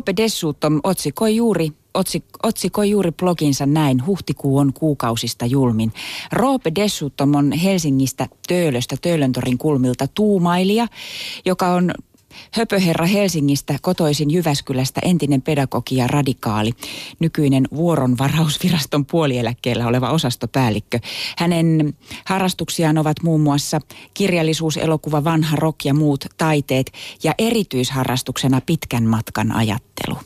Roope Dessutom otsikoi juuri otsik, otsikoi juuri bloginsa näin, huhtikuu on kuukausista julmin. Roope Dessutom on Helsingistä Töölöstä, Töölöntorin kulmilta tuumailija, joka on Höpöherra Helsingistä, kotoisin Jyväskylästä, entinen pedagogi ja radikaali, nykyinen vuoronvarausviraston puolieläkkeellä oleva osastopäällikkö. Hänen harrastuksiaan ovat muun muassa kirjallisuus, elokuva, vanha rock ja muut taiteet ja erityisharrastuksena pitkän matkan ajattelu.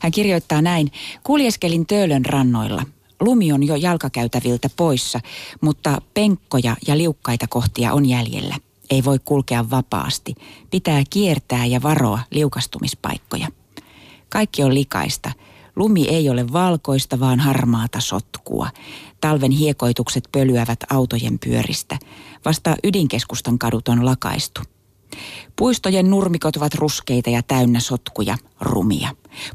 Hän kirjoittaa näin, kuljeskelin Töölön rannoilla. Lumi on jo jalkakäytäviltä poissa, mutta penkkoja ja liukkaita kohtia on jäljellä – ei voi kulkea vapaasti. Pitää kiertää ja varoa liukastumispaikkoja. Kaikki on likaista. Lumi ei ole valkoista, vaan harmaata sotkua. Talven hiekoitukset pölyävät autojen pyöristä. Vasta ydinkeskustan kadut on lakaistu. Puistojen nurmikot ovat ruskeita ja täynnä sotkuja, rumia.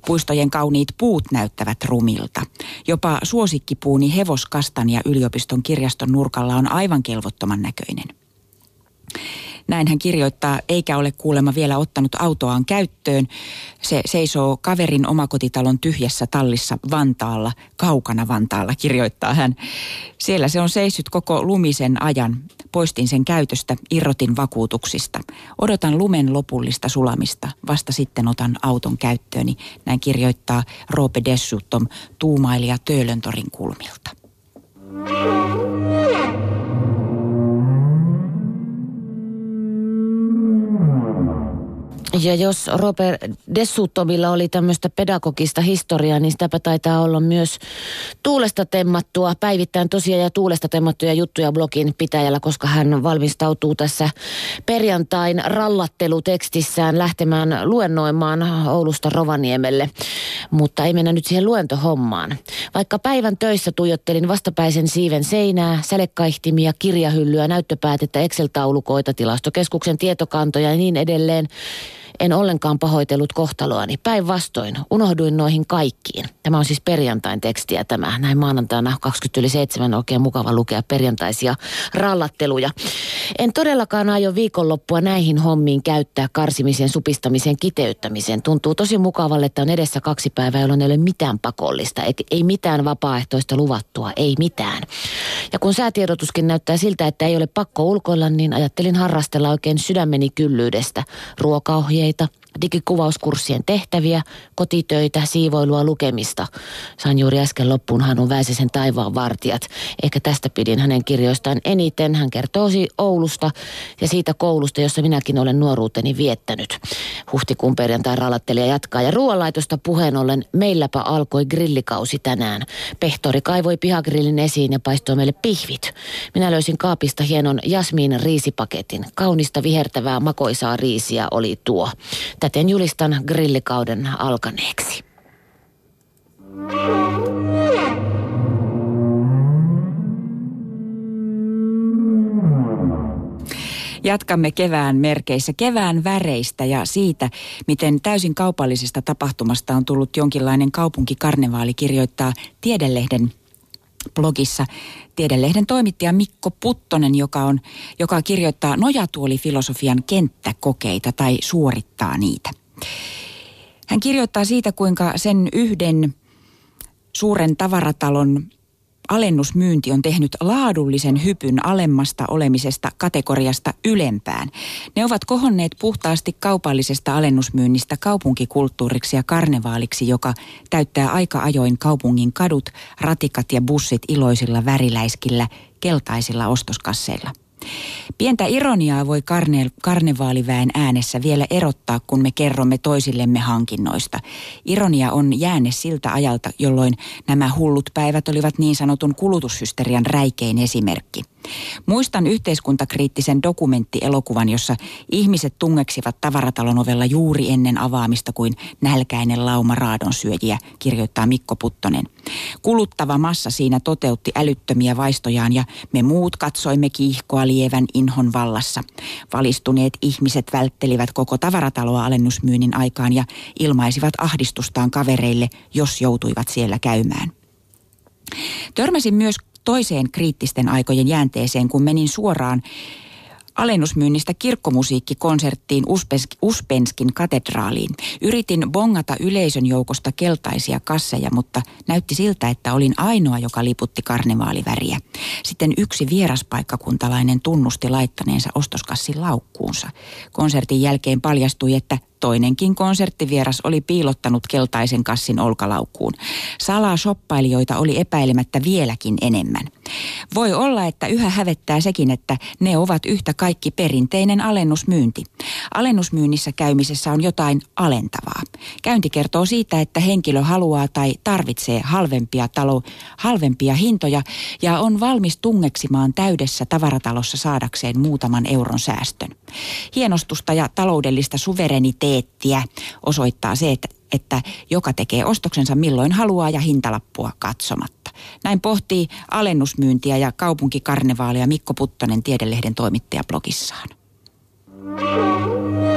Puistojen kauniit puut näyttävät rumilta. Jopa suosikkipuuni hevoskastan ja yliopiston kirjaston nurkalla on aivan kelvottoman näköinen. Näin hän kirjoittaa, eikä ole kuulemma vielä ottanut autoaan käyttöön. Se seisoo kaverin omakotitalon tyhjässä tallissa Vantaalla, kaukana Vantaalla, kirjoittaa hän. Siellä se on seissyt koko lumisen ajan. Poistin sen käytöstä, irrotin vakuutuksista. Odotan lumen lopullista sulamista, vasta sitten otan auton käyttööni. Näin kirjoittaa Roope Dessuttom, tuumailija Töölöntorin kulmilta. Ja jos Robert Dessutomilla oli tämmöistä pedagogista historiaa, niin sitäpä taitaa olla myös tuulesta temmattua, päivittäin tosiaan ja tuulesta temmattuja juttuja blogin pitäjällä, koska hän valmistautuu tässä perjantain rallattelutekstissään lähtemään luennoimaan Oulusta Rovaniemelle. Mutta ei mennä nyt siihen luentohommaan. Vaikka päivän töissä tuijottelin vastapäisen siiven seinää, sälekaihtimia, kirjahyllyä, näyttöpäätettä, Excel-taulukoita, tilastokeskuksen tietokantoja ja niin edelleen, en ollenkaan pahoitellut kohtaloani. Päinvastoin, unohduin noihin kaikkiin. Tämä on siis perjantain tekstiä tämä. Näin maanantaina 20 yli 7 oikein mukava lukea perjantaisia rallatteluja. En todellakaan aio viikonloppua näihin hommiin käyttää karsimisen, supistamisen, kiteyttämisen. Tuntuu tosi mukavalle, että on edessä kaksi päivää, jolloin ei ole mitään pakollista. Ei mitään vapaaehtoista luvattua, ei mitään. Ja kun säätiedotuskin näyttää siltä, että ei ole pakko ulkoilla, niin ajattelin harrastella oikein sydämeni kyllyydestä. Ruokaohje ohjeita, digikuvauskurssien tehtäviä, kotitöitä, siivoilua, lukemista. Sain juuri äsken loppuun Hanun Väisäsen taivaan vartijat. Ehkä tästä pidin hänen kirjoistaan eniten. Hän kertoo Oulusta ja siitä koulusta, jossa minäkin olen nuoruuteni viettänyt. Huhtikuun perjantai ralattelija jatkaa ja ruoanlaitosta puheen ollen meilläpä alkoi grillikausi tänään. Pehtori kaivoi pihagrillin esiin ja paistoi meille pihvit. Minä löysin kaapista hienon jasmiin riisipaketin. Kaunista vihertävää makoisaa riisiä oli tuo. Täten julistan grillikauden alkaneeksi. Jatkamme kevään merkeissä, kevään väreistä ja siitä, miten täysin kaupallisesta tapahtumasta on tullut jonkinlainen kaupunkikarnevaali, kirjoittaa Tiedelehden blogissa Tiedelehden toimittaja Mikko Puttonen, joka, on, joka kirjoittaa nojatuolifilosofian kenttäkokeita tai suorittaa niitä. Hän kirjoittaa siitä, kuinka sen yhden suuren tavaratalon alennusmyynti on tehnyt laadullisen hypyn alemmasta olemisesta kategoriasta ylempään. Ne ovat kohonneet puhtaasti kaupallisesta alennusmyynnistä kaupunkikulttuuriksi ja karnevaaliksi, joka täyttää aika ajoin kaupungin kadut, ratikat ja bussit iloisilla väriläiskillä, keltaisilla ostoskasseilla. Pientä ironiaa voi karne- karnevaaliväen äänessä vielä erottaa, kun me kerromme toisillemme hankinnoista. Ironia on jäänne siltä ajalta, jolloin nämä hullut päivät olivat niin sanotun kulutushysterian räikein esimerkki – Muistan yhteiskuntakriittisen dokumenttielokuvan, jossa ihmiset tungeksivat tavaratalon ovella juuri ennen avaamista kuin nälkäinen lauma raadonsyöjiä, kirjoittaa Mikko Puttonen. Kuluttava massa siinä toteutti älyttömiä vaistojaan ja me muut katsoimme kiihkoa lievän inhon vallassa. Valistuneet ihmiset välttelivät koko tavarataloa alennusmyynnin aikaan ja ilmaisivat ahdistustaan kavereille, jos joutuivat siellä käymään. Törmäsin myös toiseen kriittisten aikojen jäänteeseen, kun menin suoraan alennusmyynnistä kirkkomusiikkikonserttiin Uspenskin katedraaliin. Yritin bongata yleisön joukosta keltaisia kasseja, mutta näytti siltä, että olin ainoa, joka liputti karnevaaliväriä. Sitten yksi vieraspaikkakuntalainen tunnusti laittaneensa ostoskassin laukkuunsa. Konsertin jälkeen paljastui, että Toinenkin konserttivieras oli piilottanut keltaisen kassin olkalaukkuun. Salaa shoppailijoita oli epäilemättä vieläkin enemmän. Voi olla, että yhä hävettää sekin, että ne ovat yhtä kaikki perinteinen alennusmyynti. Alennusmyynnissä käymisessä on jotain alentavaa. Käynti kertoo siitä, että henkilö haluaa tai tarvitsee halvempia, talo, halvempia hintoja ja on valmis tungeksimaan täydessä tavaratalossa saadakseen muutaman euron säästön. Hienostusta ja taloudellista suvereniteettiä osoittaa se, että, että joka tekee ostoksensa milloin haluaa ja hintalappua katsomatta. Näin pohtii alennusmyyntiä ja kaupunkikarnevaalia Mikko Puttonen Tiedelehden toimittaja blogissaan. Música